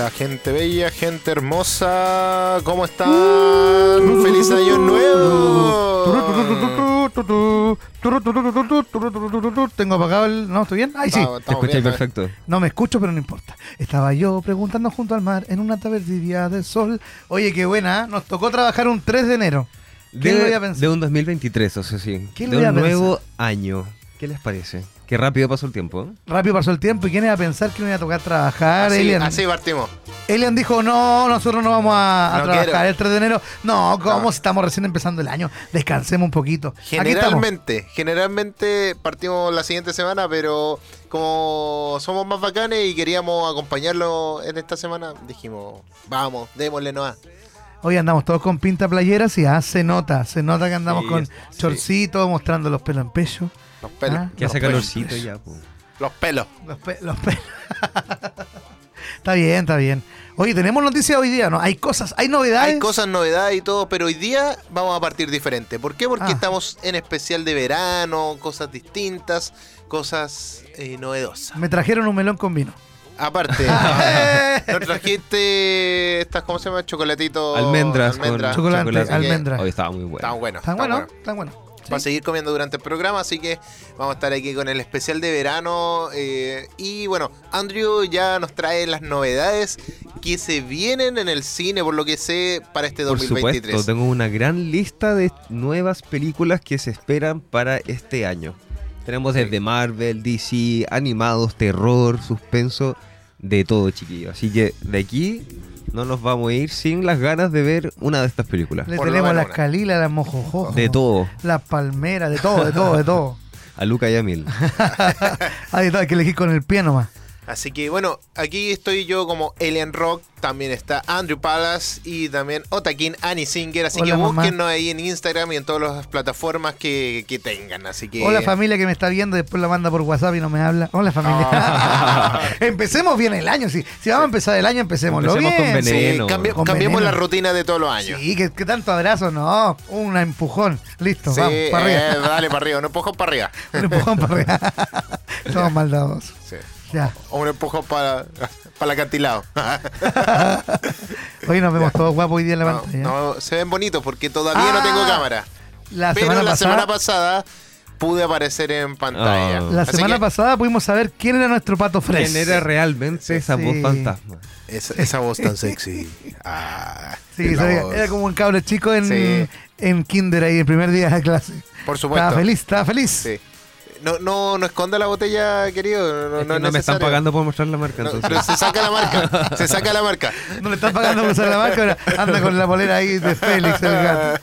Hola, gente bella, gente hermosa. ¿Cómo están? ¡Feliz año nuevo! Tengo apagado el. ¿No? ¿Estoy bien? Ahí sí. Te escuché bien, ¿eh? perfecto. No me escucho, pero no importa. Estaba yo preguntando junto al mar en una tabernería del sol. Oye, qué buena. ¿eh? Nos tocó trabajar un 3 de enero. ¿Quién lo de, había pensado? de un 2023, o sea, sí. ¿Quién de lo un había nuevo año. ¿Qué les parece? Qué rápido pasó el tiempo. ¿eh? Rápido pasó el tiempo y quién iba a pensar que no iba a tocar trabajar. Así, Elian, así partimos. Elian dijo, no, nosotros no vamos a, a No trabajar quiero. el 3 de enero. No, ¿cómo? No. Si estamos recién empezando el año. Descansemos un poquito. Generalmente, generalmente partimos la siguiente semana, pero como somos más bacanes y queríamos acompañarlo en esta semana, dijimos, vamos, démosle nomás. Hoy andamos todos con pinta playeras y ah, se nota, se nota que andamos Sí, con sí. chorcitos, mostrando los pelos en pecho. Los pelos. Ah. Que los hace pelos. calorcito ya. po. Los pelos. Los, pe- los pelos. está bien, está bien. Oye, tenemos noticias hoy día, ¿no? Hay cosas, hay novedades. Hay cosas, novedades y todo, pero hoy día vamos a partir diferente. ¿Por qué? Porque Ah. estamos en especial de verano, cosas distintas, cosas eh, novedosas. Me trajeron un melón con vino. Aparte, Eh. nos trajiste estas, ¿cómo se llama? Chocolatitos. Almendras, almendras. con Chocolate, chocolate. almendra. Hoy estaba muy bueno. Están buenos. ¿Están están buenos? buenos. ¿Están buenos? Para seguir comiendo durante el programa, así que vamos a estar aquí con el especial de verano. eh, y bueno, Andrew ya nos trae las novedades que se vienen en el cine, por lo que sé, para este Por 2023. supuesto, tengo una gran lista de nuevas películas que se esperan para este año. Tenemos desde Marvel, DC, animados, terror, suspenso, de todo, chiquillos. Así que de aquí no nos vamos a ir sin las ganas de ver una de estas películas. Le Por tenemos las calilas, las mojojojo. De todo, Las palmeras, de todo, de todo, de todo. a Luca y a Mil. Hay que elegir con el pie nomás. Así que bueno, aquí estoy yo como Alien Rock, también está Andrew Palace y también Otakin Annie Singer, así Hola, que mamá. búsquennos ahí en Instagram y en todas las plataformas que, que tengan, así que... Hola familia que me está viendo, después la manda por WhatsApp y no me habla. Hola familia. Empecemos bien el año, sí. Si vamos a empezar el año, empecémoslo Empecemos bien. con Sí, veneno. cambi- Con cambiemos veneno. la rutina de todos los años. Sí, que, que tanto abrazo, no. Un empujón. Listo, Sí, vamos, para arriba. eh, dale para arriba, un empujón para arriba. Un empujón para arriba. Somos maldadosos. Sí. Ya. O un empujón para, para el acantilado. Hoy nos vemos todos guapos hoy día en la No, pantalla. no, se ven bonitos porque todavía no Ah, tengo cámara. la pero semana la pasada, semana pasada pude aparecer en pantalla. Ah. la Así semana que pasada pudimos saber quién era nuestro pato fresco. ¿Quién era realmente esa Sí. voz fantasma? esa, esa voz tan sexy. Ah, Sí, la sabía, voz. era como un cabro chico en, Sí. en kinder ahí, el primer día de clase. Por supuesto. Estaba feliz, estaba feliz. Sí. No, no, no esconda la botella, querido. No, Es que no, no, me están pagando por mostrar la marca, entonces. pero se saca la marca. Se saca la marca. No le están pagando por usar la marca, anda con la polera ahí de Félix el gato.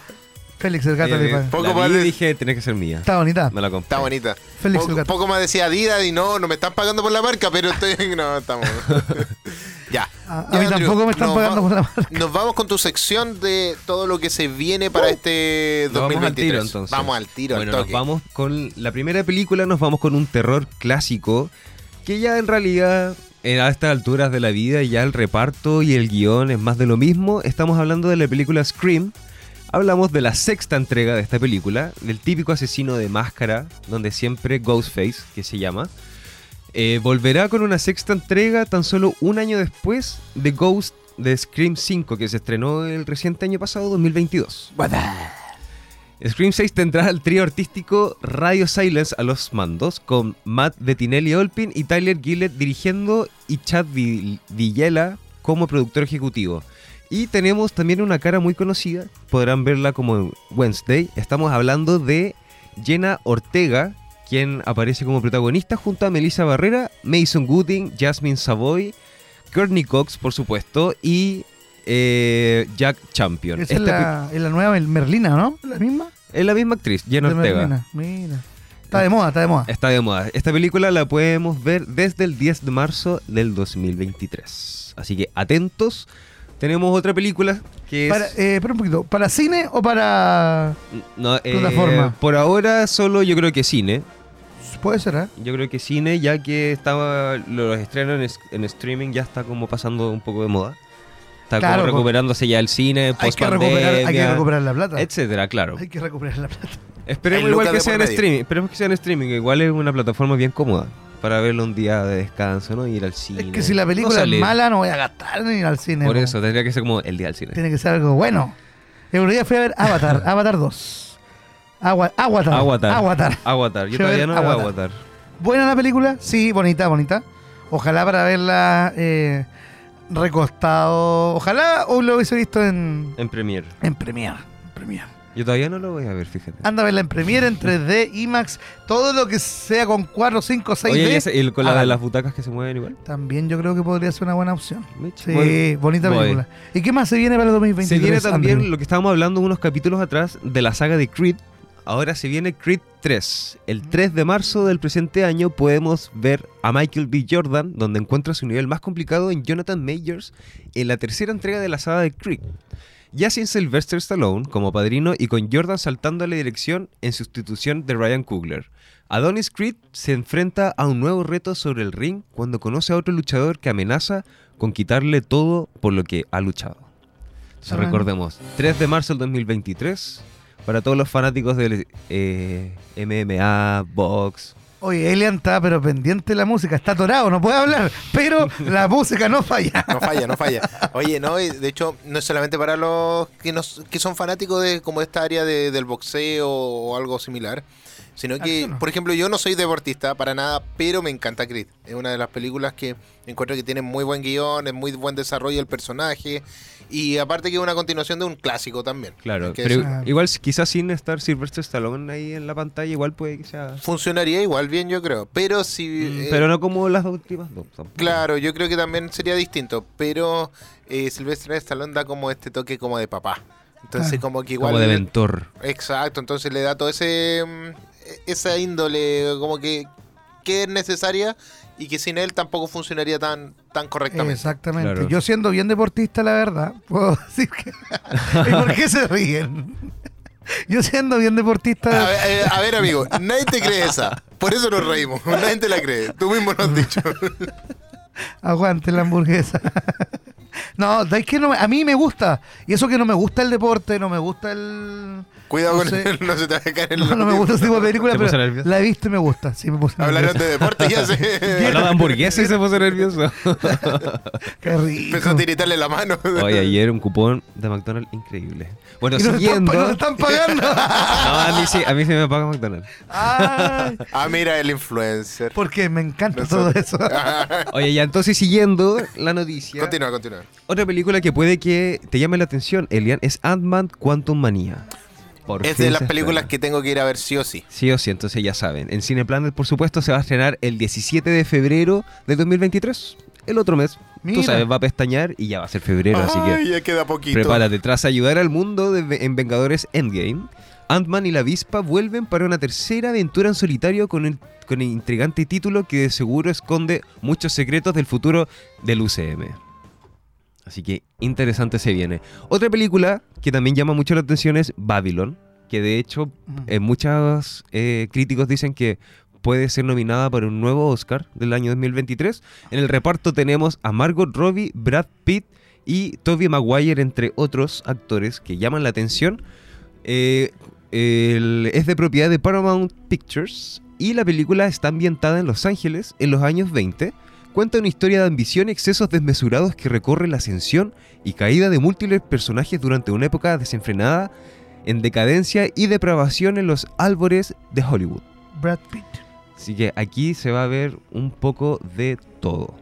Félix el gato Eh, le paga. poco la más de- dije, tiene que ser mía. Está bonita. Me la compré. Está bonita. Félix poco, el gato. poco más decía Adidas y no, no me están pagando por la marca, pero estoy. No, estamos. ya. A, a Ya, mí Andrew, tampoco me están pagando va- por la marca. Nos vamos con tu sección de todo lo que se viene para este Nos 2023. Vamos al tiro entonces. Vamos al tiro, Bueno, al nos vamos con la primera película, nos vamos con un terror clásico que ya en realidad en- a estas alturas de la vida ya el reparto y el guion es más de lo mismo. Estamos hablando de la película Scream. Hablamos de la sexta entrega de esta película, del típico asesino de máscara, donde siempre Ghostface, que se llama, eh, volverá con una sexta entrega tan solo un año después de Ghost de Scream 5, que se estrenó el reciente año pasado, 2022. Scream 6 tendrá al trío artístico Radio Silence a los mandos, con Matt Bettinelli Olpin y Tyler Gillett dirigiendo y Chad Vi- Villela como productor ejecutivo. Y tenemos también una cara muy conocida, podrán verla como en Wednesday. Estamos hablando de Jenna Ortega, quien aparece como protagonista junto a Melissa Barrera, Mason Gooding, Jasmine Savoy, Courtney Cox, por supuesto, y eh, Jack Champion. Esa es la, es la nueva Merlina, ¿no? ¿La misma? Es la misma actriz, Jenna Ortega. Merlina. Mira. Está de moda, está de moda. Está de moda. Esta película la podemos ver desde el 10 de marzo del 2023. Así que atentos. Tenemos otra película que es... Para, eh, espera un poquito. ¿Para cine o para.? no, eh, plataforma. por ahora solo yo creo que cine. Puede ser, ¿eh? Yo creo que cine, ya que estaba los estrenos en, es- en streaming ya está como pasando un poco de moda. Está Claro, como pues, recuperándose ya el cine, Hay que, recuperar, hay que recuperar la plata. etcétera, claro. Hay que recuperar la plata. Esperemos igual que sea en streaming. Esperemos que sea en streaming. Igual es una plataforma bien cómoda. Para verlo un día de descanso, ¿no? Ir al cine. Es que si la película No es mala, no voy a gastar ni ir al cine. Por po. eso, tendría que ser como el día del cine. Tiene que ser algo bueno. El otro día fui a ver Avatar, Avatar 2. Agua. Avatar. Avatar. Avatar. Yo todavía no veo Avatar. Avatar. ¿Buena la película? Sí, bonita, bonita. Ojalá para verla eh, recostado. Ojalá o lo hubiese visto en, En Premiere. en Premiere. en Premiere. Yo todavía no lo voy a ver, fíjate. Anda a verla en Premiere, en 3D, IMAX, todo lo que sea con 4, 5, 6D. Oye, ¿y ese- y con la las butacas que se mueven igual? También yo creo que podría ser una buena opción. Mitch, Sí, voy- bonita voy. película. ¿Y qué más se viene para el 2023? Se viene también Andrew? lo que estábamos hablando unos capítulos atrás de la saga de Creed. Ahora se viene Creed 3. El 3 de marzo del presente año podemos ver a Michael B. Jordan, donde encuentra su nivel más complicado en Jonathan Majors en la tercera entrega de la saga de Creed. Ya sin Sylvester Stallone como padrino y con Jordan saltando a la dirección en sustitución de Ryan Coogler. Adonis Creed se enfrenta a un nuevo reto sobre el ring cuando conoce a otro luchador que amenaza con quitarle todo por lo que ha luchado. Entonces, recordemos, 3 de marzo del 2023, para todos los fanáticos del eh, MMA, box. Oye, Elian está pero pendiente de la música, está atorado, no puede hablar, pero la música no falla. No falla, no falla. Oye, no, de hecho, no es solamente para los que, nos, que son fanáticos de como esta área de- del boxeo o algo similar, sino que, Acción. por ejemplo, yo no soy deportista para nada, pero me encanta Creed. Es una de las películas que encuentro que tiene muy buen guion, es muy buen desarrollo del personaje, y aparte que es una continuación de un clásico también. Claro, pero igual quizás sin estar Sylvester Stallone ahí en la pantalla, igual puede que sea... Funcionaría igual bien, yo creo, pero si... Mm, eh, pero no como las dos últimas dos. Claro, yo creo que también sería distinto, pero eh, Sylvester Stallone da como este toque como de papá. Entonces Claro. como que igual... Como de mentor. Exacto, entonces le da todo ese mm, esa índole como que, que es necesaria y que sin él tampoco funcionaría tan, tan correctamente. Exactamente. Claro. Yo siendo bien deportista, la verdad, puedo decir que... ¿Y por qué se ríen? Yo siendo bien A deportista... ver, eh, a ver, amigo, nadie te cree esa. Por eso nos reímos. Nadie te la cree. Tú mismo lo has dicho. Aguante la hamburguesa. no, es que no, me- a mí me gusta. Y eso que no me gusta el deporte, no me gusta el... Cuidado No con sé. él, no se te va a caer el No, no me gusta ese tipo de película, ¿Te puso pero nervioso? la he visto y me gusta. Sí, me puse Hablaron nervioso. de deporte y ya se... Hablaba de hamburguesa y se puso nervioso. Qué rico. Empezó a tiritarle la mano. Oye, ayer un cupón de McDonald's increíble. Bueno, están, siguiendo... nos están pagando. No, a mí sí, a mí sí me paga McDonald's. Ay, Ah, mira, el influencer. porque me encanta Nosotros- todo eso. Oye, ya entonces siguiendo la noticia. Continúa, continúa. Otra película que puede que te llame la atención, Elian, es Ant-Man Quantum Manía. Por Es de las películas que tengo que ir a ver sí o sí. Sí o sí, entonces ya saben. En Cineplanet, por supuesto, se va a estrenar el 17 de febrero de 2023. El otro mes. Mira. Tú sabes, va a pestañear y ya va a ser febrero, así que ya queda poquito. prepárate. Tras ayudar al mundo de- en Vengadores Endgame, Ant-Man y la avispa vuelven para una tercera aventura en solitario con el, con el intrigante título que de seguro esconde muchos secretos del futuro del UCM. Así que interesante se viene. Otra película que también llama mucho la atención es Babylon, que de hecho eh, muchos eh, críticos dicen que puede ser nominada para un nuevo Oscar del año 2023. En el reparto tenemos a Margot Robbie, Brad Pitt y Tobey Maguire, entre otros actores que llaman la atención. Eh, el- es de propiedad de Paramount Pictures y la película está ambientada en Los Ángeles en los años 20. Cuenta una historia de ambición y excesos desmesurados que recorre la ascensión y caída de múltiples personajes durante una época desenfrenada en decadencia y depravación en los albores de Hollywood. Brad Pitt. Así que aquí se va a ver un poco de todo.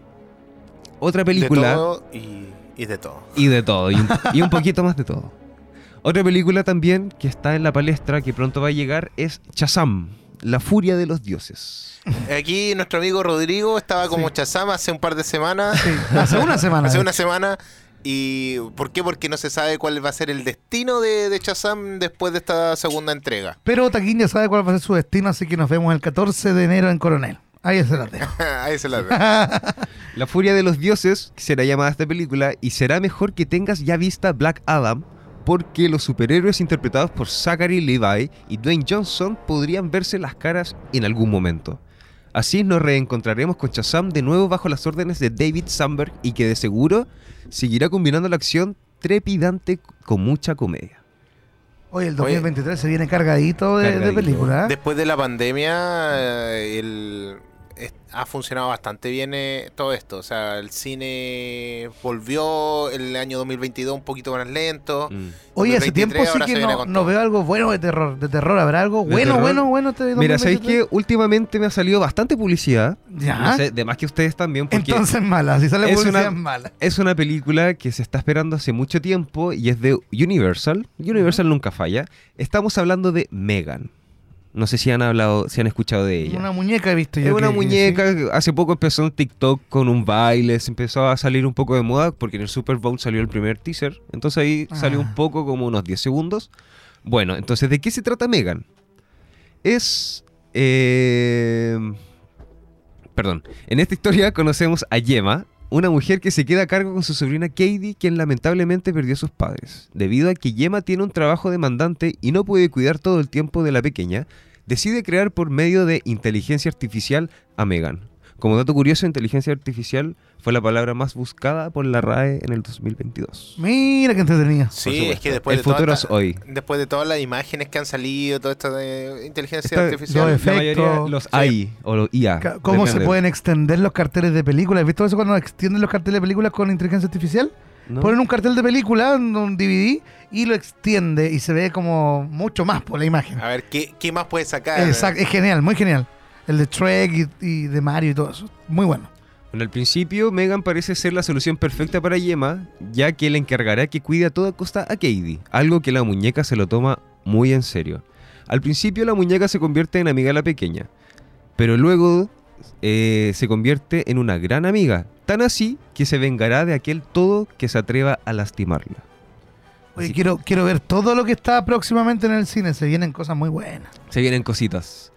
Otra De película todo y, y de todo. y de todo, y un, y un poquito más de todo. Otra película también que está en la palestra, que pronto va a llegar, es Shazam, La Furia de los Dioses. Aquí nuestro amigo Rodrigo estaba como Sí. Chazam hace un par de semanas. Sí, hace una semana. Hace una semana. ¿Y por qué? Porque no se sabe cuál va a ser el destino de, de Shazam después de esta segunda entrega. Pero Taquín ya sabe cuál va a ser su destino, así que nos vemos el 14 de enero en Coronel. Ahí se la dejo. Ahí se la ve. La Furia de los Dioses será llamada esta película y será mejor que tengas ya vista Black Adam porque los superhéroes interpretados por Zachary Levi y Dwayne Johnson podrían verse las caras en algún momento. Así nos reencontraremos con Shazam de nuevo bajo las órdenes de David Sandberg y que de seguro seguirá combinando la acción trepidante con mucha comedia. Hoy el 2023 se viene cargadito de, de Cargadito. película. ¿eh? Después de la pandemia, eh, el, es- ha funcionado bastante bien eh, todo esto. O sea, el cine volvió el año 2022 un poquito más lento. Mm. Oye, hace 2023 tiempo sí que no, veo algo bueno de terror. De terror, ¿habrá algo ¿De bueno, terror? bueno, bueno? Este Mira, ¿sabéis 2023? que últimamente me ha salido bastante publicidad? Ya. No sé, de más que ustedes también, porque Entonces mala, si sale es publicidad una- es mala. es una película que se está esperando hace mucho tiempo y es de Universal. Universal nunca falla. Estamos hablando de Megan. No sé si han hablado, si han escuchado de ella. Una muñeca he visto yo. Es una que- muñeca, sí. hace poco empezó en TikTok con un baile, se empezó a salir un poco de moda porque en el Super Bowl salió el primer teaser, entonces ahí salió Ah. un poco como unos 10 segundos. Bueno, entonces, ¿de qué se trata Megan? Es... eh, Perdón, en esta historia conocemos a Gemma, una mujer que se queda a cargo con su sobrina Katie, quien lamentablemente perdió a sus padres. Debido a que Gemma tiene un trabajo demandante y no puede cuidar todo el tiempo de la pequeña, decide crear por medio de inteligencia artificial a Megan. Como dato curioso, inteligencia artificial fue la palabra más buscada por la RAE en el 2022. Mira qué entretenido. Sí, es que después El de futuro es hoy. Después de todas las imágenes que han salido, toda esta de inteligencia Esta- artificial. los La efectos. mayoría los AI o los IA. ¿Cómo se pueden extender los carteles de películas? ¿Has visto eso cuando extienden los carteles de películas con inteligencia artificial? ¿No? Ponen un cartel de película, un un DVD, y lo extiende y se ve como mucho más por la imagen. A ver, ¿qué, qué más puede sacar? Exacto, es genial, muy genial. El de Trek y, y de Mario y todo eso. Muy bueno. Bueno, al principio, Megan parece ser la solución perfecta para Gemma, ya que le encargará que cuide a toda costa a Katie, algo que la muñeca se lo toma muy en serio. Al principio, la muñeca se convierte en amiga de la pequeña, pero luego eh, se convierte en una gran amiga, tan así que se vengará de aquel todo que se atreva a lastimarla. Oye, quiero, quiero ver todo lo que está próximamente en el cine. Se vienen cosas muy buenas. Se vienen cositas.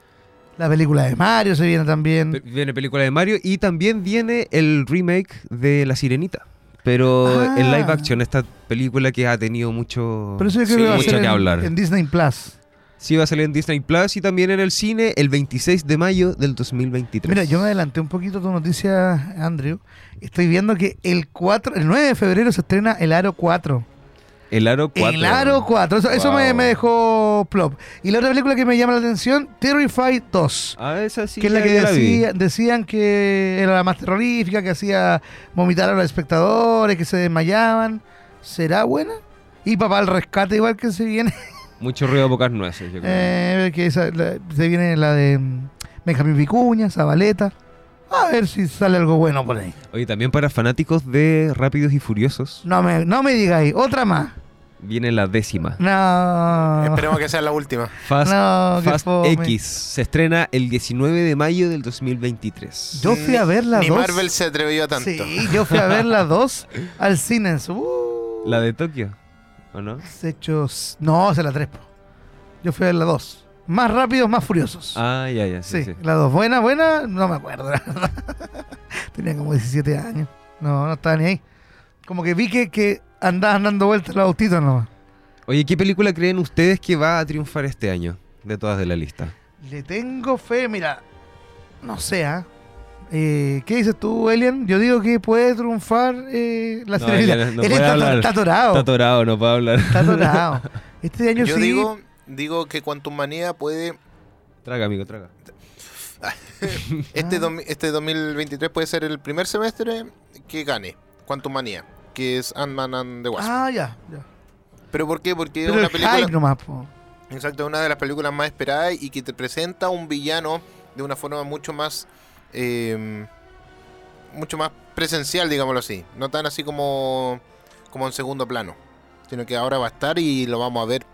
La película de Mario se viene también. Pe- Viene película de Mario y también viene el remake de La Sirenita. Pero en Ah. live action, esta película que ha tenido mucho... Pero eso yo creo Sí, que va a mucho ser que en, hablar. en Disney Plus. Sí, va a salir en Disney Plus y también en el cine el 26 de mayo del 2023. Mira, yo me adelanté un poquito tu noticia, Andrew. Estoy viendo que el 4, el 9 de febrero se estrena El Aro 4. El Aro 4. El Aro 4. Eso, eso me, me dejó plop. Y la otra película que me llama la atención, Terrified 2. Ah, esa sí. que es la que decía- decían que era la más terrorífica, que hacía vomitar a los espectadores, que se desmayaban. ¿Será buena? Y papá, el rescate igual que se viene. Mucho ruido, pocas nueces. yo creo. Eh, que esa- la- se viene la de mm, Benjamín Vicuña, Zabaleta. A ver si sale algo bueno por ahí. Oye, también para fanáticos de Rápidos y Furiosos, No me, no me digáis, otra más. viene la décima. No. Esperemos que sea la última. Fast, No, Fast fome. X se estrena el 19 de mayo del 2023. Yo fui a ver la Ni 2. Marvel se atrevió a tanto. Sí, yo fui a ver la 2 al cine. Uh, La de Tokio, ¿o no? Hechos. No, esa es la 3. Yo fui a ver la 2. Más rápidos, más furiosos. Ah, ya, ya, sí, sí, sí. la 2. Buena, buena, no me acuerdo. la verdad. Tenía como 17 años. No, no estaba ni ahí. Como que vi que, que andaban dando vueltas los autitos nomás. Oye, ¿qué película creen ustedes que va a triunfar este año? De todas de la lista. Le tengo fe, mira. No sé, ¿ah? Eh, ¿Qué dices tú, Elian? Yo digo que puede triunfar eh, la No. Elian no puede está, hablar. está atorado. Está atorado, no puedo hablar. Está atorado. Este año Yo sí. digo, digo que Quantum Manía puede. Traga, amigo, traga. Este, domi- este 2023 puede ser el primer semestre que gane Quantum Manía, que es Ant-Man and the Wasp. Ah, ya. ya. ¿Pero por qué? Porque es una el película. hype nomás, po. Exacto, una de las películas más esperadas y que te presenta un villano de una forma mucho más. eh, mucho más presencial, digámoslo así. No tan así como. como en segundo plano. Sino que ahora va a estar y lo vamos a ver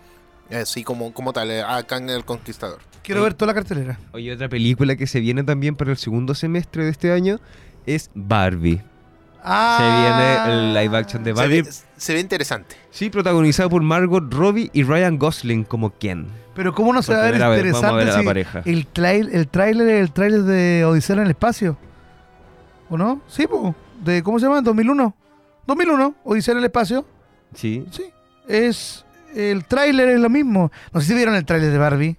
así como, como tal, eh, acá en El Conquistador. Quiero ver toda la cartelera. Oye, otra película que se viene también para el segundo semestre de este año es Barbie. Ah, Se viene el live action de Se Barbie. ve, se ve interesante. Sí, protagonizado por Margot Robbie y Ryan Gosling como Ken. Pero ¿cómo no se va a ver vamos a interesante ver a la si pareja. el, trail, el tráiler el tráiler de Odisea en el espacio? ¿O no? Sí, po. De, ¿Cómo se llama? ¿2001? 2001, Odisea en el espacio. Sí. Sí. Es... El tráiler es lo mismo. No sé si vieron el tráiler de Barbie.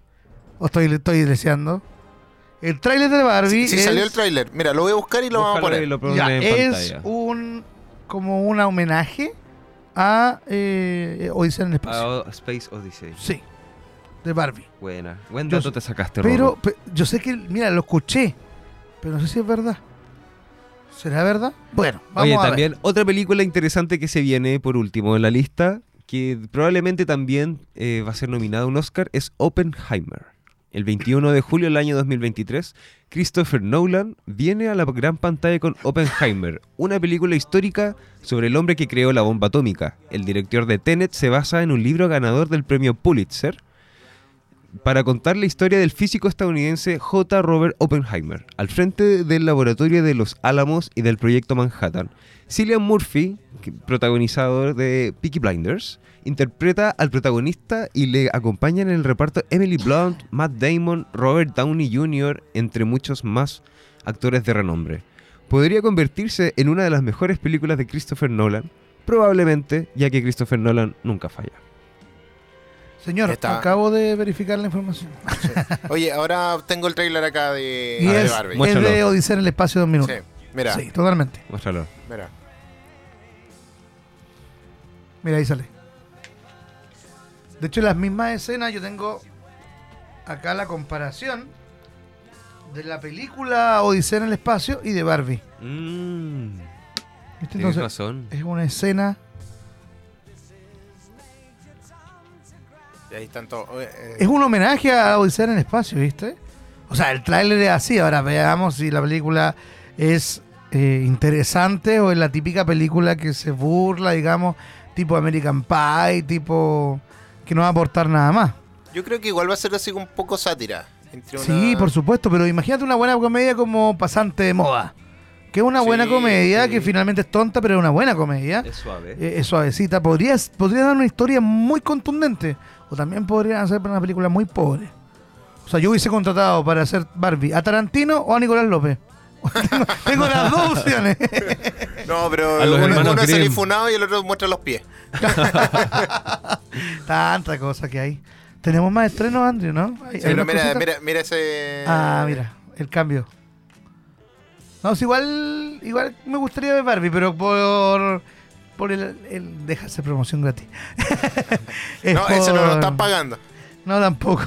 O estoy, estoy deseando. El tráiler de Barbie Si es... salió el tráiler. Mira, lo voy a buscar y lo vamos a poner. lo Ya, en es pantalla. un... Como un homenaje a eh, Odisea en el espacio. A Space Odyssey. Sí. De Barbie. Buena. Buen Yo dato sé- te sacaste, Pero pe- yo sé que, mira, lo escuché, pero no sé si es verdad. ¿Será verdad? Bueno, vamos Oye, a ver. también otra película interesante que se viene por último en la lista, que probablemente también eh, va a ser nominada a un Oscar, es Oppenheimer. El 21 de julio del año 2023, Christopher Nolan viene a la gran pantalla con Oppenheimer, una película histórica sobre el hombre que creó la bomba atómica. El director de Tenet se basa en un libro ganador del premio Pulitzer para contar la historia del físico estadounidense J. Robert Oppenheimer, al frente del laboratorio de los Álamos y del proyecto Manhattan. Cillian Murphy, protagonizador de Peaky Blinders, interpreta al protagonista y le acompañan en el reparto Emily Blunt, Matt Damon, Robert Downey Jr., entre muchos más actores de renombre. Podría convertirse en una de las mejores películas de Christopher Nolan, probablemente, ya que Christopher Nolan nunca falla. Señor, Está- acabo de verificar la información. Oye, ahora tengo el trailer acá de, y es, Barbie. es de Odisea en el espacio de dos minutos. Sí, mira, Sí, totalmente. Muéstralo. mira. Mira, ahí sale. De hecho, en las mismas escenas yo tengo acá la comparación de la película Odisea en el espacio y de Barbie. Mm, Entonces, razón. es una escena. Ahí están todos. eh, eh, Es un homenaje a Odisea en el espacio, ¿viste? O sea, el tráiler es así. Ahora veamos si la película es eh, interesante o es la típica película que se burla, digamos, tipo American Pie, tipo que no va a aportar nada más. Yo creo que igual va a ser así un poco sátira. entre Sí, una- por supuesto, pero imagínate una buena comedia como Pasante de Moda. Que es una Sí, buena comedia, sí. que finalmente es tonta, pero es una buena comedia. Es suave. Eh, es suavecita. Podría, podría dar una historia muy contundente. O también podrían hacer una película muy pobre. O sea, yo hubiese contratado para hacer Barbie a Tarantino o a Nicolás López. tengo, tengo las dos opciones. No, pero A los uno, hermanos uno es el infunado y el otro muestra los pies. Tanta cosa que hay. Tenemos más estrenos, Andrew, ¿no? Hay- Sí, hay pero mira, mira, mira ese. Ah, mira, el cambio. No, es igual, igual me gustaría ver Barbie, pero por por el, el dejarse promoción gratis. Es No, ese no lo por- están pagando. No, tampoco.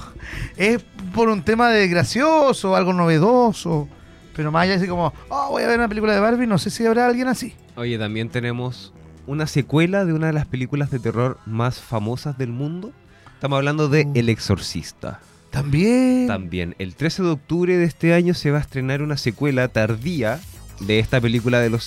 Es por un tema de gracioso, algo novedoso. Pero más allá así como, oh, voy a ver una película de Barbie, no sé si habrá alguien así. Oye, también tenemos una secuela de una de las películas de terror más famosas del mundo. Estamos hablando de Uh. El Exorcista. También. También, el 13 de octubre de este año se va a estrenar una secuela tardía de esta película de los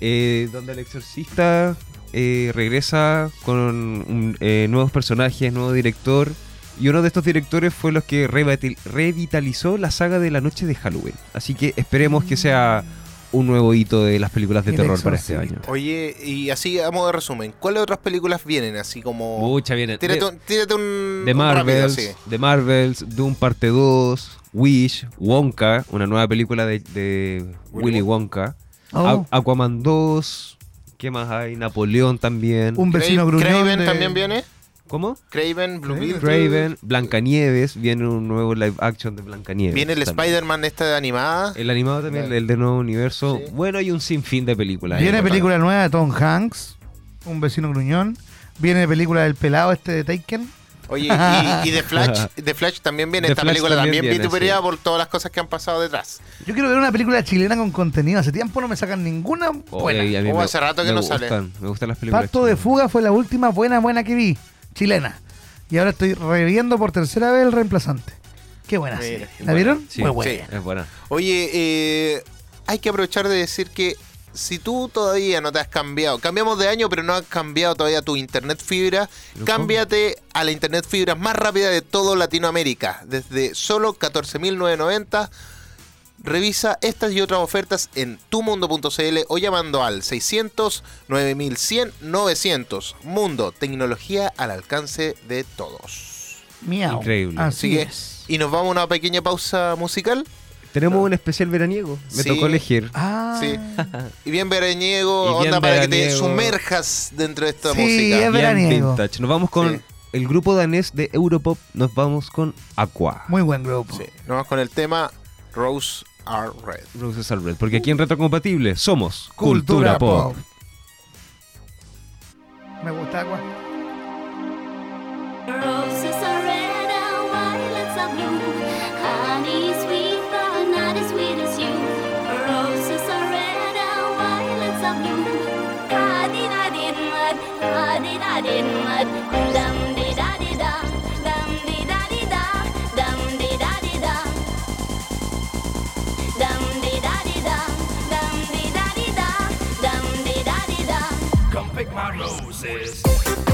70 donde el exorcista eh, regresa con un- eh, nuevos personajes, nuevo director. Y uno de estos directores fue los que revital- revitalizó la saga de la noche de Halloween. Así que esperemos que sea un nuevo hito de las películas de terror para este año. Oye, y así a modo de resumen, ¿cuáles otras películas vienen? Así como. Mucha viene. Tírate De, un, tírate un. rápido, Marvels, de Marvels, Doom parte 2, Wish, Wonka, una nueva película de, de Willy Willy Wonka, Oh, Aquaman 2, ¿qué más hay? Napoleón también. un vecino Cra- gruñón. Craven de- también viene. ¿Cómo? Craven, Blue Beetle. Craven, Blancanieves, viene un nuevo live action de Blancanieves. Viene el. Spider-Man esta de animada. El animado también, Claro. el de nuevo universo. Sí. Bueno, hay un sinfín de películas. Viene ahí. película nueva de Tom Hanks, un vecino gruñón. Viene película del pelado este de Taken. Oye, y, y The Flash, The Flash también viene. The Esta Flash película también también viene, vituperada sí. por todas las cosas que han pasado detrás. Yo quiero ver una película chilena con contenido. Hace tiempo no me sacan ninguna buena. Oye, Oh, me- hace rato que no sale. Me gustan las películas. Pacto de. Fuga fue la última buena, buena que vi, chilena. Y ahora estoy reviendo por tercera vez el reemplazante. Qué buena. Mira, serie. qué ¿La buena. vieron? Sí, Muy sí. buena. Es buena. Oye, eh, hay que aprovechar de decir que si tú todavía no te has cambiado, cambiamos de año, pero no has cambiado todavía tu internet fibra, ¿Pero cámbiate a la internet fibra más rápida de todo Latinoamérica, desde solo 14.990. Revisa estas y otras ofertas en tumundo.cl o llamando al 600 9100 900. Mundo, tecnología al alcance de todos. Miau. Increíble. Así Así que- es. Y nos vamos a una pequeña pausa musical. Tenemos un especial veraniego. Me Sí. tocó elegir. Ah, Sí. Y bien veraniego, Y bien onda para que te sumerjas dentro de esta Sí, música. es Bien veraniego. vintage. Nos vamos con Sí. el grupo danés de Europop. Nos vamos con Aqua. muy buen grupo. Sí, nos vamos con el tema Rose Are Red. Roses are Red. Porque aquí en Retrocompatible somos Cultura, Pop. Me gusta agua. Pick my roses.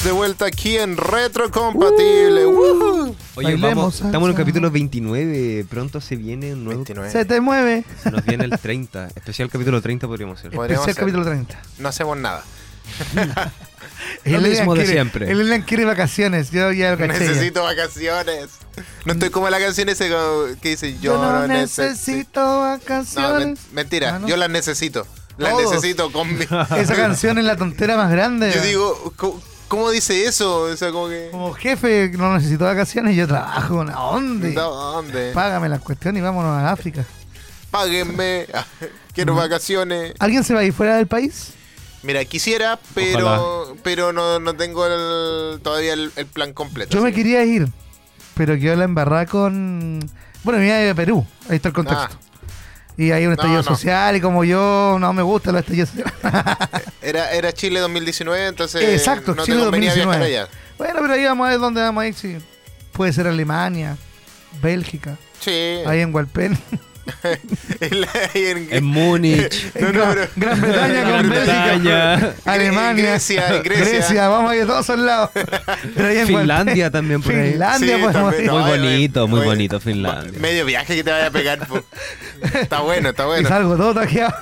Estamos de vuelta aquí en Retrocompatible. Woohoo. Oye, Bailemos vamos, salsa. estamos en el capítulo 29. Pronto se viene un nuevo. 29. Se te mueve. Se nos viene el 30. Especial capítulo 30 podríamos hacer. Podríamos Especial hacer. capítulo 30. No hacemos nada. Lo El mismo de quiere- siempre. El Elian quiere vacaciones. Yo ya lo. Necesito vacaciones. No estoy como la canción esa como que dice yo, Yo no necesito. necesito No, vacaciones. men- mentira, Ah, ¿no? yo las necesito. Las Todos. necesito con mi... Esa canción es la tontera más grande. Yo digo, ¿cómo, dice eso? O sea, como que... Como jefe, no necesito vacaciones, yo trabajo. ¿A dónde? ¿Dónde? Págame la cuestión y vámonos a África. Páguenme. Quiero vacaciones. ¿Alguien se va a ir fuera del país? Mira, quisiera, pero pero no, no tengo el- todavía el, el plan completo. Yo me quería ir, pero quedó la embarrada con. Bueno, me iba a ir a Perú, ahí está el contexto. Ah. Y hay un estallido No, no. social, y como yo no me gusta el estallido social. Era, era Chile 2019, entonces Exacto, no Chile te convenía 2019. viajar allá. Bueno, pero ahí vamos a ver dónde vamos a ir. Si puede ser Alemania, Bélgica, Sí. ahí en Hualpén. En Múnich. no, no, pero- Gran Bretaña Gran. Alemania. Grecia, Grecia. vamos a ir todos al lado. Pero ahí en Finlandia también por ahí. Finlandia, Sí, también, no, Muy bonito, muy bonito Finlandia. Medio viaje que te vaya a pegar. po. Está bueno, está Y bueno. salgo todo taqueado.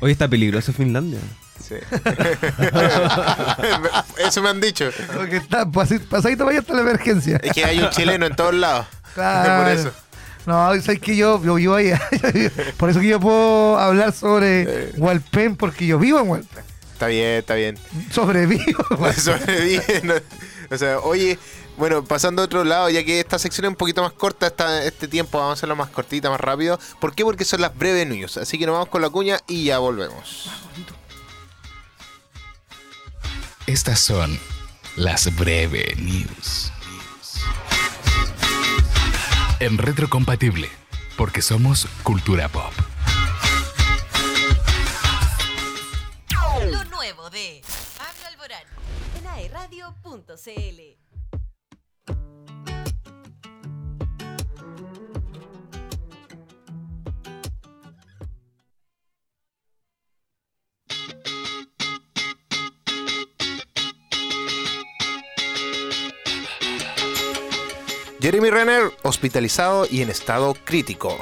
Hoy está peligroso Finlandia. Sí. Eso me han dicho. Porque está pasadito vaya hasta la emergencia. Es que hay un chileno en todos lados. Claro. Por eso. No, sabes que yo, yo vivo ahí. Por eso que yo puedo hablar sobre Hualpén, porque yo vivo en Hualpén. Está bien, está bien. Sobrevivo. Sobrevive, ¿no? O sea, oye, bueno, pasando a otro lado, ya que esta sección es un poquito más corta, esta, este tiempo vamos a hacerlo más cortita, más rápido. ¿Por qué? Porque son las breves news. Así que nos vamos con la cuña y ya volvemos. Estas son las breve news. En retrocompatible, porque somos cultura pop. Hospitalizado y en estado crítico.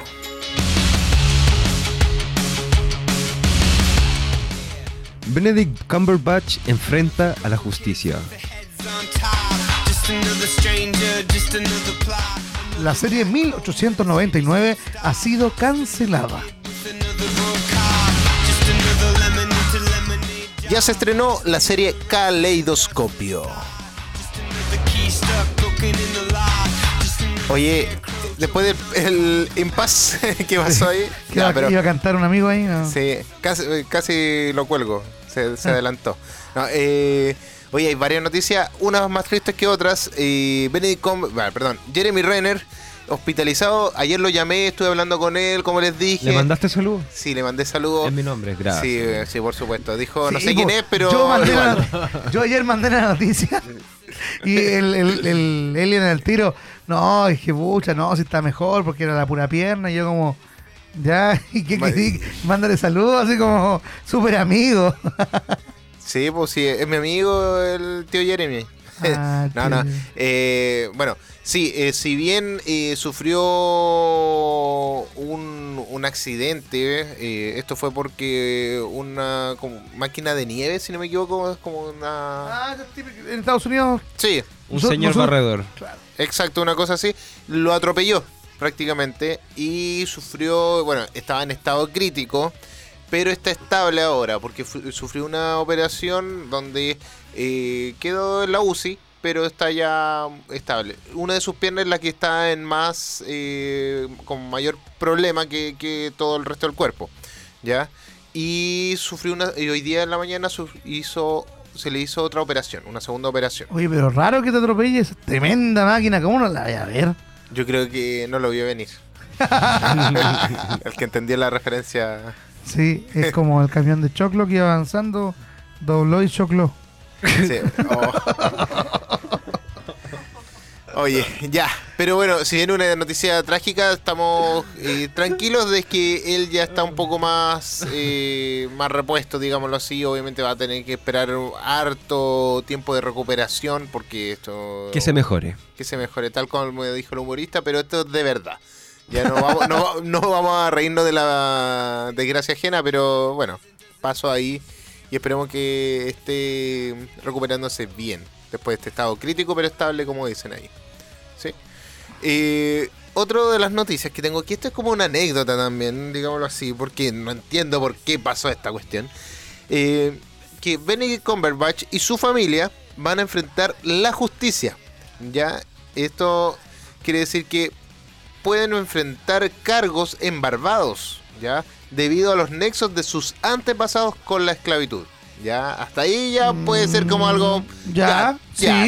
Benedict Cumberbatch enfrenta a la justicia. La serie 1899 ha sido cancelada. Ya se estrenó la serie Caleidoscopio. Oye, después del el impasse que pasó ahí, iba, pero- iba a cantar un amigo ahí. ¿no? Sí, casi, casi lo cuelgo. Se, se adelantó. No, eh, oye, hay varias noticias, unas más tristes que otras. Eh, Benedict bah, perdón, Jeremy Renner, hospitalizado. Ayer lo llamé, estuve hablando con él, como les dije. ¿Le mandaste saludos? Sí, le mandé saludos. En mi nombre, gracias. Sí, sí, por supuesto. Dijo, no sé quién es, pero. Yo, mandé la- yo ayer mandé la noticia y el, el, el Alien en el tiro. No, dije, pucha, no, si está mejor porque era la pura pierna. Y yo, como, ya, y qué Ma- querí, mándale saludos, así como, súper amigo. Sí, pues sí, es mi amigo el tío Jeremy. Ah, no, no. Eh, bueno, sí, eh, si bien eh, sufrió un, un accidente, eh, esto fue porque una como máquina de nieve, si no me equivoco, es como una... Ah, en Estados Unidos. Sí, Un señor barredor. Exacto, una cosa así. Lo atropelló prácticamente y sufrió, bueno, estaba en estado crítico, pero está estable ahora porque sufrió una operación donde eh, quedó en la UCI, pero está ya estable. Una de sus piernas es la que está en más, eh, con mayor problema que, que todo el resto del cuerpo, ¿ya? Y sufrió una, y hoy día en la mañana hizo, se le hizo otra operación, una segunda operación. Oye, pero raro que te atropelles. Tremenda máquina, ¿cómo no la voy a ver? Yo creo que no lo vio venir. el que entendió la referencia. Sí, es como el camión de Choclo que iba avanzando, dobló y chocló. Sí. Oh. Oye, ya. Pero bueno, si viene una noticia trágica, estamos eh, tranquilos de que él ya está un poco más, eh, más repuesto, digámoslo así. Obviamente va a tener que esperar harto tiempo de recuperación porque esto... Que se mejore. que se mejore, tal como me dijo el humorista, pero esto es de verdad. Ya no vamos, no, no vamos a reírnos de la desgracia ajena, pero bueno, paso ahí y esperemos que esté recuperándose bien después de este estado crítico, pero estable, como dicen ahí. Eh, otro de las noticias que tengo aquí, esto es como una anécdota también, digámoslo así, porque no entiendo por qué pasó esta cuestión. Eh, que Benedict Cumberbatch y su familia van a enfrentar la justicia. Ya, esto quiere decir que pueden enfrentar cargos en Barbados, ya, debido a los nexos de sus antepasados con la esclavitud. Ya, hasta ahí ya puede ser como algo. Mm, Ya,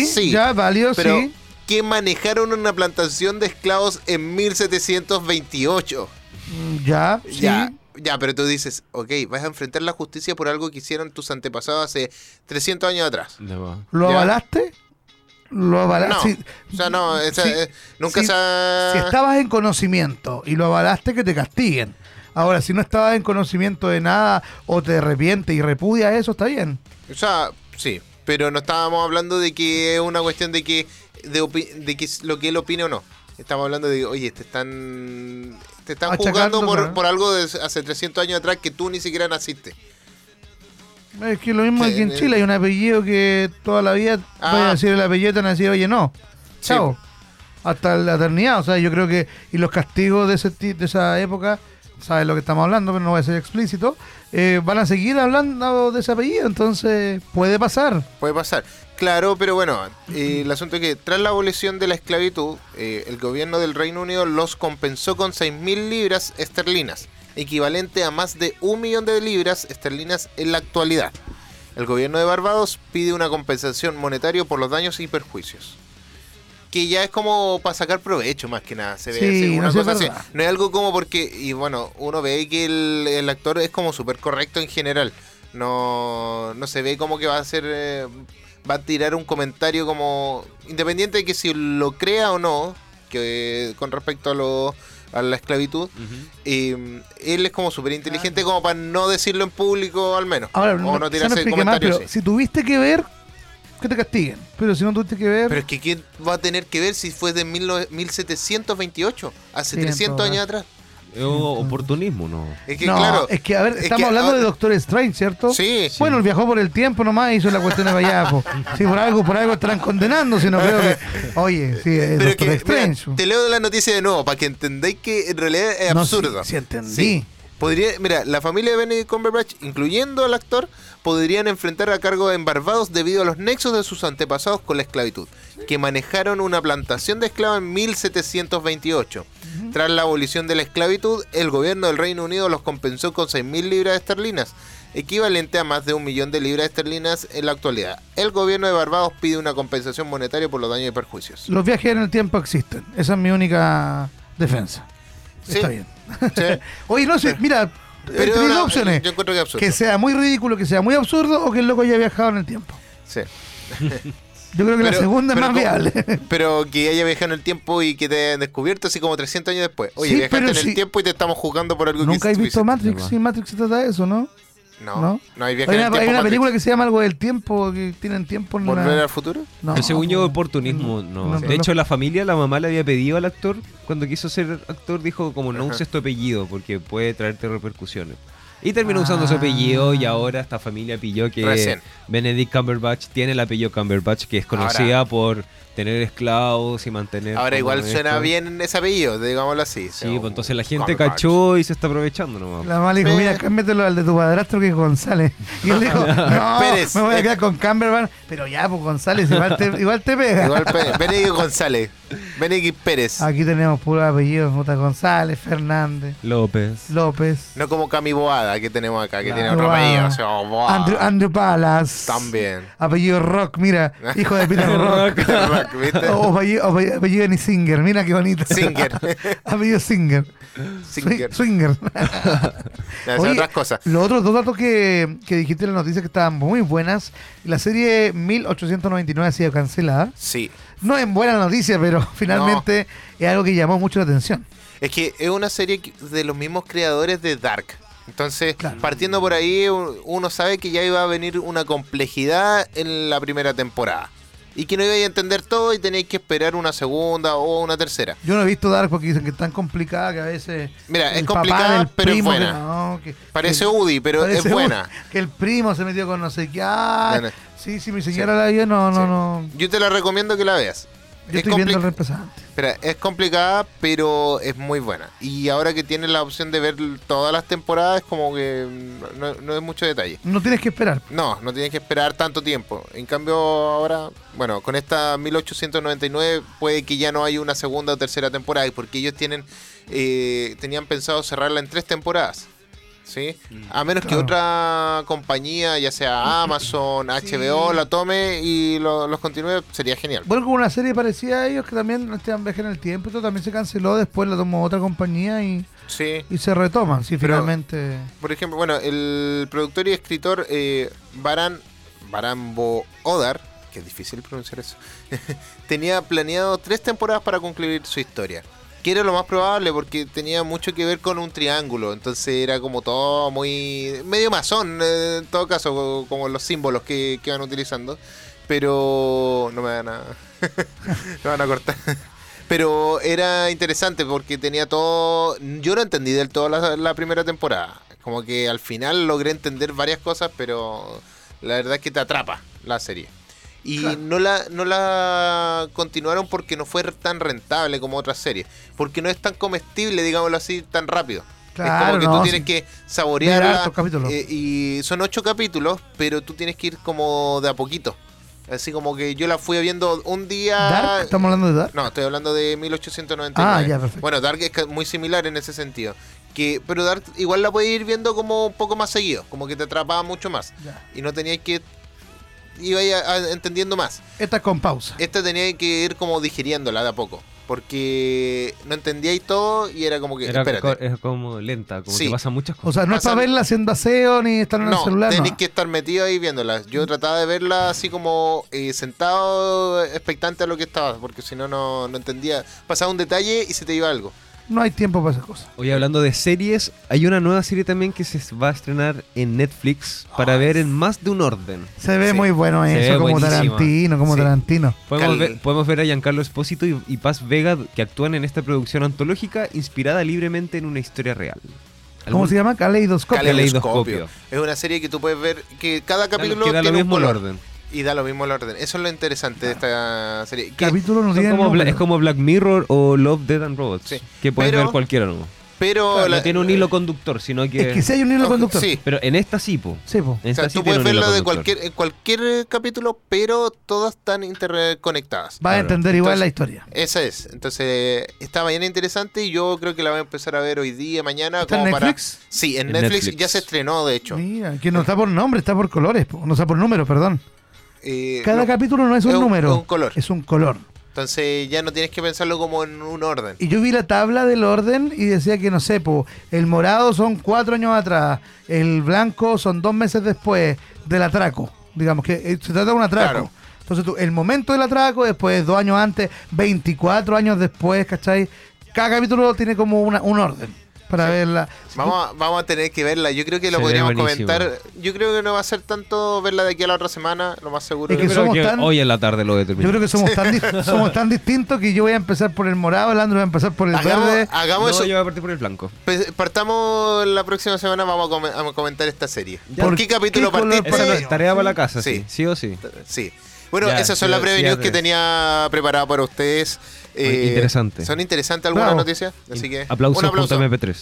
sí, ya, válido, Pero sí. Que manejaron una plantación de esclavos en 1728. Mm, Ya, sí. Ya, ya, pero tú dices, ok, vas a enfrentar la justicia por algo que hicieron tus antepasados hace 300 años atrás. ¿Lo avalaste? lo avalaste. No, o sea, no, esa- eh, nunca si, se ha- si estabas en conocimiento y lo avalaste, que te castiguen. Ahora, si no estabas en conocimiento de nada o te arrepientes y repudias eso, está bien. O sea, sí, pero no estábamos hablando de que es una cuestión de que de, de que lo que él opine o no. Estamos hablando de, oye, te están te están juzgando por, por algo de hace 300 años atrás que tú ni siquiera naciste. Es que lo mismo Sí, aquí en. Chile, hay un apellido que toda la vida Ah. vaya a decir el apellido y te van a decir, oye, no. Sí. Chao. Hasta la eternidad. O sea, yo creo que. Y los castigos de, ese, de esa época, sabes lo que estamos hablando, pero no voy a ser explícito, eh, van a seguir hablando de ese apellido. Entonces, puede pasar. Puede pasar. Claro, pero bueno, eh, el asunto es que tras la abolición de la esclavitud, eh, el gobierno del Reino Unido los compensó con 6.000 libras esterlinas, equivalente a más de un millón de libras esterlinas en la actualidad. El gobierno de Barbados pide una compensación monetaria por los daños y perjuicios. Que ya es como para sacar provecho más que nada, se ve Sí, así, no una sé, cosa es así. No es algo como porque, y bueno, uno ve que el, el actor es como súper correcto en general. No, no se ve como que va a ser, eh, va a tirar un comentario como, independiente de que si lo crea o no, que con respecto a lo a la esclavitud, eh, él es como súper inteligente como para no decirlo en público al menos. Ahora, o no, tirarse más, comentarios. pero sí. si tuviste que ver, que te castiguen. Pero si no tuviste que ver. Pero es que ¿quién va a tener que ver si fue de 19- 1728? Hace Sí, en 300 todo años atrás. Es oportunismo, ¿no? Es que no, claro. es que, a ver, es estamos que, hablando de Doctor Strange, ¿cierto? Sí. Bueno, él viajó por el tiempo nomás, hizo la cuestión de allá. po. Sí, por algo, por algo estarán condenando, si no creo que. Oye, sí, es Pero Doctor que, Strange. mira, te leo la noticia de nuevo para que entendáis que en realidad es No, absurdo. sí, sí entendí. Sí. Podría, mira, la familia de Benedict Cumberbatch, incluyendo al actor, podrían enfrentar a cargo en Barbados debido a los nexos de sus antepasados con la esclavitud, que manejaron una plantación de esclavos en 1728. Tras la abolición de la esclavitud, el gobierno del Reino Unido los compensó con 6.000 libras esterlinas, equivalente a más de un millón de libras esterlinas en la actualidad. El gobierno de Barbados pide una compensación monetaria por los daños y perjuicios. Los viajes en el tiempo existen. Esa es mi única defensa. Sí. Está bien. Sí. Oye, no sé, mira, Pero tenés no, dos opciones. Yo encuentro que absurdo. Que sea muy ridículo, que sea muy absurdo o que el loco haya viajado en el tiempo. Sí. Yo creo que la Pero- segunda es más como- viable. Pero que haya viajado en el tiempo y que te hayan descubierto así como 300 años después. Oye, Sí, viajaste en el tiempo y te estamos juzgando por algo Nunca que has visto Matrix. Sí, Matrix se trata de eso, ¿no? No, ¿No? no, hay Hay viaje en una, el tiempo. hay una Matrix. película que se llama algo del tiempo, que tienen tiempo en la- ¿Volver al futuro? No, Pero según yo, oportunismo, no. no, de no. hecho, la familia, la mamá le había pedido al actor, cuando quiso ser actor, dijo como no Ajá. uses tu apellido porque puede traerte repercusiones. Y terminó Ah. usando su apellido y ahora esta familia pilló que Recién. Benedict Cumberbatch tiene el apellido Cumberbatch, que es conocida Ahora- por tener esclavos y mantener... Ahora igual suena esto. bien ese apellido, digámoslo así. Sí, pues entonces la gente cachó y se está aprovechando nomás. La mamá le dijo, Eh. mira, cámbiatelo al de tu padrastro que es González. Y él dijo, no, Pérez. me voy a quedar con Cumberbatch. Pero ya, pues González, igual te, igual te pega. Igual Pe- Benedict González. Benedict Pérez. Aquí tenemos puros apellidos, puta González, Fernández, López. López, No como Cami Boada que tenemos acá, que Claro. tiene otro apellido. o sea. Andrew, Andrew Palas. También. Apellido Rock, mira, hijo de Peter Rock. Rock, ¿viste? o apellido, o apellido, apellido de Singer, mira qué bonito. Singer. apellido Singer. Singer. Swi- Swinger. Oye, otras cosas. Los otros dos datos que, que dijiste en la noticia que estaban muy buenas. La serie 1899 ha sido cancelada. Sí. No es buena noticia, pero finalmente es algo que llamó mucho la atención. Es que es una serie de los mismos creadores de Dark. Entonces, Claro. partiendo por ahí, uno sabe que ya iba a venir una complejidad en la primera temporada. Y que no iba a entender todo y tenéis que esperar una segunda o una tercera. Yo no he visto Dark porque dicen que es tan complicada que a veces. Mira, es complicada, pero es buena. que no, que- Parece que- Udi, pero parece es buena. Que el primo se metió con no sé qué. ah, Bueno, sí, sí, mi señora la vio, no, no, Sí. no. Yo te la recomiendo que la veas. Yo Es estoy viendo el reemplazante. Espera, es complicada, pero es muy buena. Y ahora que tienes la opción de ver todas las temporadas, como que no, no es mucho detalle. No tienes que esperar. No, no tienes que esperar tanto tiempo. En cambio, ahora, bueno, con esta 1899 puede que ya no haya una segunda o tercera temporada, porque ellos tienen eh, tenían pensado cerrarla en tres temporadas. ¿Sí? A menos que otra compañía, ya sea Amazon, HBO, la tome y lo- los continúe, sería genial. Bueno, con una serie parecida a ellos que también estaban viaje en el tiempo, esto también se canceló, después la tomó otra compañía y, Sí. y se retoman, sí, Pero- finalmente. Por ejemplo, bueno, el productor y escritor eh, Baran, Baran Bo Odar que es difícil pronunciar eso, tenía planeado tres temporadas para concluir su historia. Que era lo más probable porque tenía mucho que ver con un triángulo. Entonces era como todo muy. medio masón, eh, en todo caso, co- como los símbolos que, que van utilizando. Pero. no me van a. me van a cortar. Pero era interesante porque tenía todo. Yo no entendí del todo la, la primera temporada. Como que al final logré entender varias cosas, pero la verdad es que te atrapa la serie. Y no la no la continuaron porque no fue tan rentable como otras series. Porque no es tan comestible, digámoslo así, tan rápido. es Claro, como que no, tú tienes sí. que capítulos. eh, y son ocho capítulos, pero tú tienes que ir como de a poquito. Así como que yo la fui viendo un día. Dark, estamos hablando de Dark. No, estoy hablando de 1899. Ah, ya, perfecto. Bueno, Dark es muy similar en ese sentido. Que, pero Dark igual la puedes ir viendo como un poco más seguido, como que te atrapaba mucho más. Ya. Y no tenías que. Iba a- a- entendiendo más. Esta es con pausa. Esta tenía que ir como digiriéndola de a poco. Porque no entendíais todo y era como que. Era espérate. es como lenta, como Sí. que pasan muchas O cosas. sea, no es para verla haciendo aseo ni estar en el No, celular. tenéis no. que estar metido ahí viéndola. Yo trataba de verla así como eh, sentado, expectante a lo que estaba, porque si no, no no entendía. Pasaba un detalle y se te iba algo. No hay tiempo para esas cosas. Hoy hablando de series, hay una nueva serie también que se va a estrenar en Netflix para ver en más de un orden. Se ve Sí. muy bueno Se eso, como buenísima. Tarantino, como Sí. Tarantino. Podemos, Cal- ver, podemos ver a Giancarlo Espósito y, y Paz Vega que actúan en esta producción antológica inspirada libremente en una historia real. ¿Cómo se llama? Caleidoscopio. Caleidoscopio. Es una serie que tú puedes ver que cada Da- capítulo lo tiene un mismo el color orden. Y da lo mismo el orden. Eso es lo interesante de esta serie. Que- Capítulo no tiene como es como Black Mirror o Love, Dead and Robots, Sí. que puedes Pero- ver cualquiera no. pero Claro, la- no tiene un hilo conductor, sino que... Es que si hay un hilo conductor. Sí. Pero en esta sí, po. Sí, po. En O sea, esta sí tú tiene puedes un hilo verlo de conductor. cualquier, en cualquier capítulo, pero todas están interconectadas. Va a Claro. entender igual Entonces- la historia. Esa es. Entonces, está mañana interesante y yo creo que la voy a empezar a ver hoy día, mañana. ¿Está en como para- Netflix? Sí, en, En Netflix, Netflix. ya se estrenó, de hecho. Mira, que no está por nombre, está por colores, po. no está por número, perdón. Eh, Cada no, capítulo no es un es un- número, es un color. es un color. Entonces ya no tienes que pensarlo como en un orden. Y yo vi la tabla del orden y decía que, no sé, po, el morado son cuatro años atrás, el blanco son dos meses después del atraco. Digamos que eh, se trata de un atraco. Claro. Entonces tú, el momento del atraco, después dos años antes, 24 años después, ¿cachai? Cada capítulo tiene como una, un orden para verla. Vamos a, vamos a tener que verla. Yo creo que lo Se podríamos comentar. Yo creo que no va a ser tanto verla de aquí a la otra semana, lo más seguro. Es Yo que somos que tan- hoy en la tarde lo Yo determino. creo que somos tan, somos tan distintos que yo voy a empezar por el morado, el Andrew va a empezar por el hagamos, verde. hagamos No, eso. yo voy a partir por el blanco. Pues, Partamos la próxima semana, vamos a, come- a comentar esta serie. ¿Por ¿Por qué capítulo qué partiste? Esa no es tarea para la casa, sí. sí. Sí o sí. Sí. Bueno, Ya, esas son sí, las sí, breves news que tenía preparada para ustedes. Eh, interesante. Son interesantes algunas Bravo. noticias, así que un Aplausos aplauso. .mp3.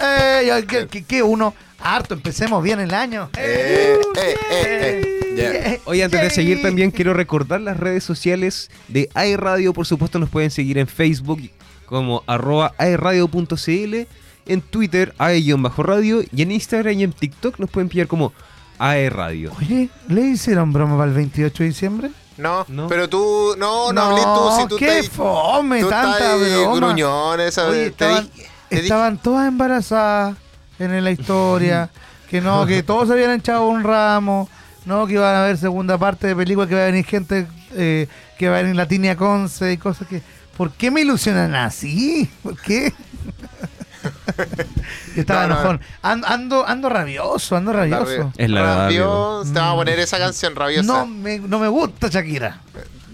¡Ey! ¿Qué, qué- qué uno? Harto, empecemos bien el año. Eh, eh, eh, eh. Ya. Hoy antes de seguir también quiero recordar las redes sociales de iRadio. Por supuesto nos pueden seguir en Facebook como arroba iRadio.cl, en Twitter ae-radio y en Instagram y en TikTok nos pueden pillar como aeradio. Oye, ¿le hicieron broma para el 28 de diciembre? No, No. pero tú, no, no, hablé tú, si tú qué estás- fome, tú tanta estás broma. gruñón, esa Oye, te estaban, dije- te dije- estaban todas embarazadas en la historia. que no, que todos se habían echado un ramo. No, que iban a haber segunda parte de película, que va a venir gente, eh, que va a venir Latinia Conce y cosas que... ¿Por qué me ilusionan así? ¿Por qué? Yo estaba No, no. enojón. Ando, ando, ando rabioso, ando rabioso. Es la verdad, Rabioso, te vamos a Mm. poner esa canción rabiosa. No me, no me gusta Shakira.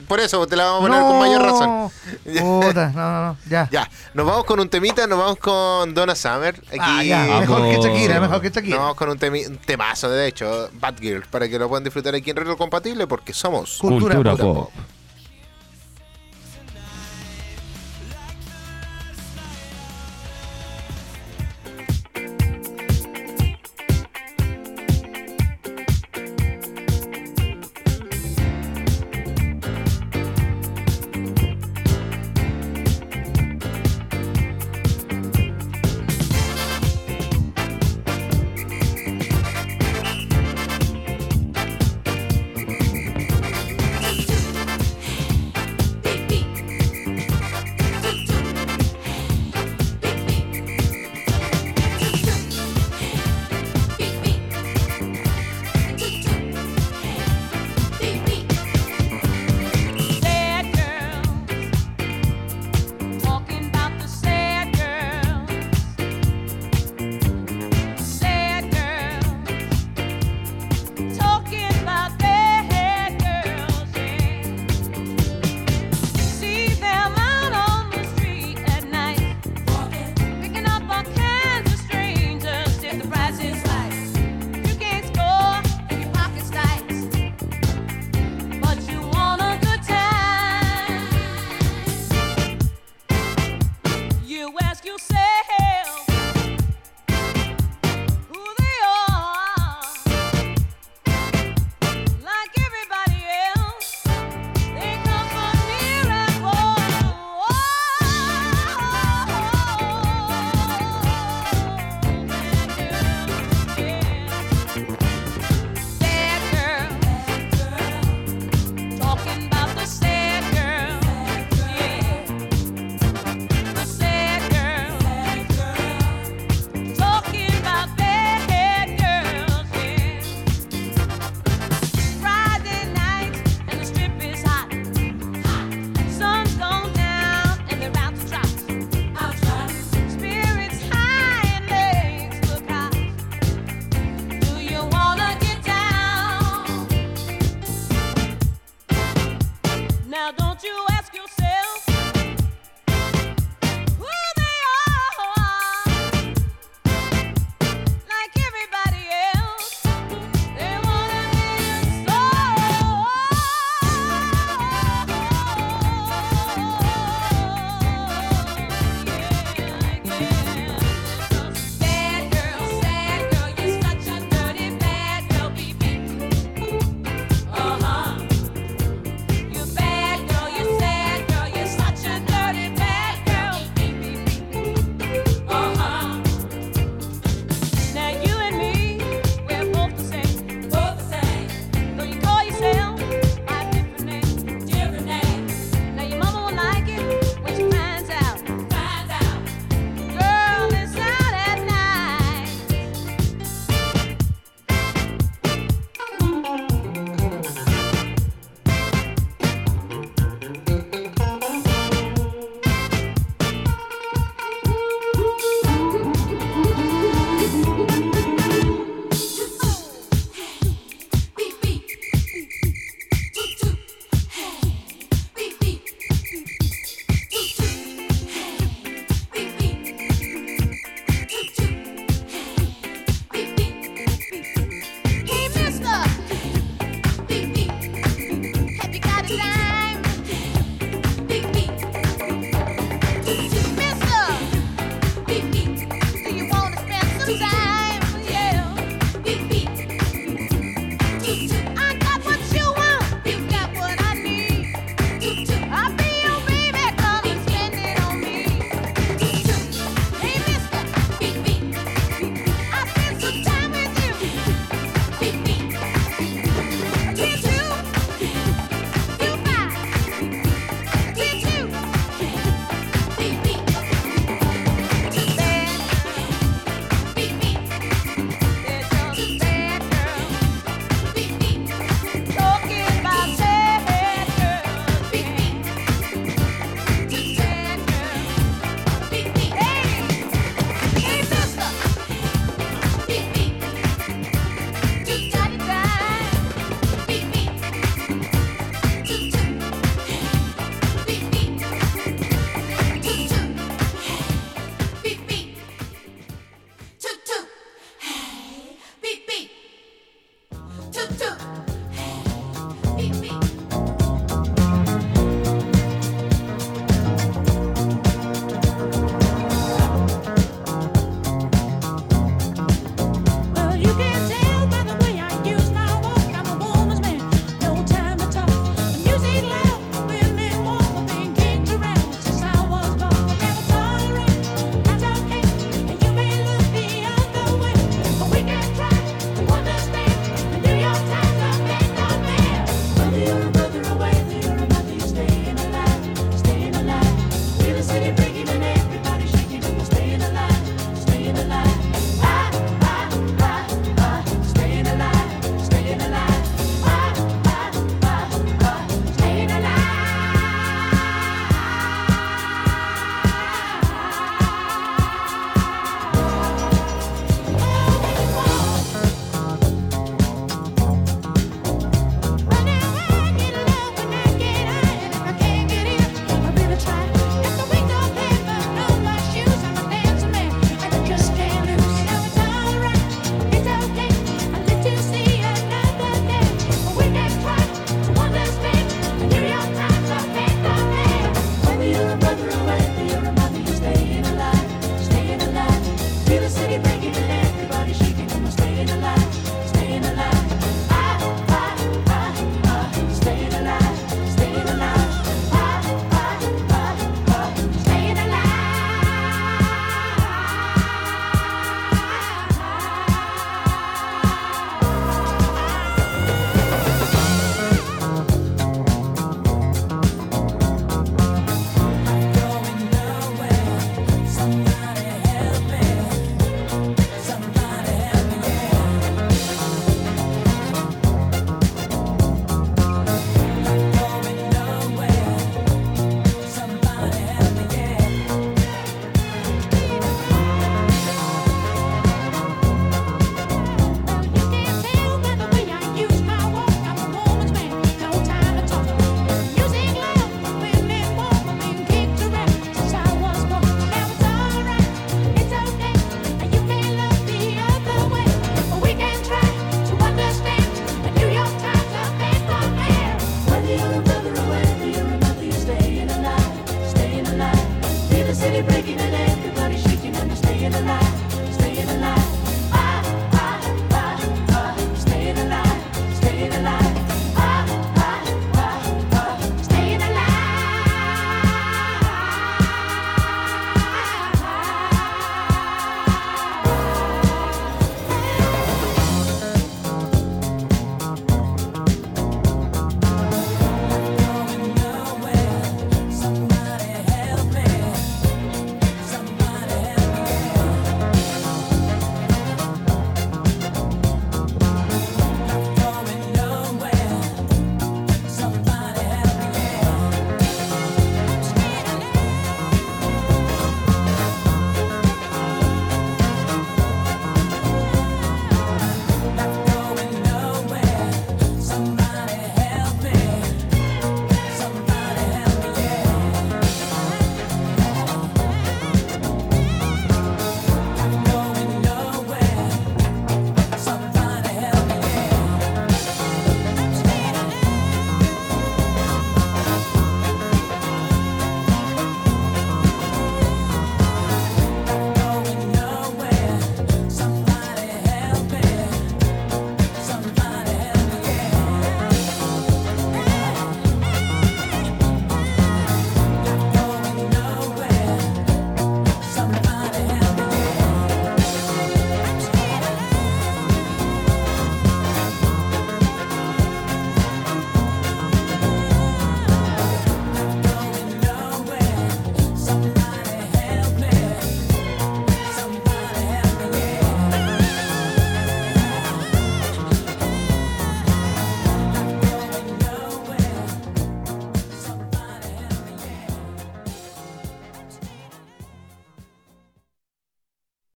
Por eso te la vamos a poner con mayor razón. Puta, no, no, no, ya. Ya, nos vamos con un temita, nos vamos con Donna Summer. Aquí Ah, ya, mejor que Shakira, mejor que Shakira. Nos vamos con un, temi- un temazo, de hecho, Bad Girl, para que lo puedan disfrutar aquí en Retro Compatible, porque somos Cultura Cultura pop. pop.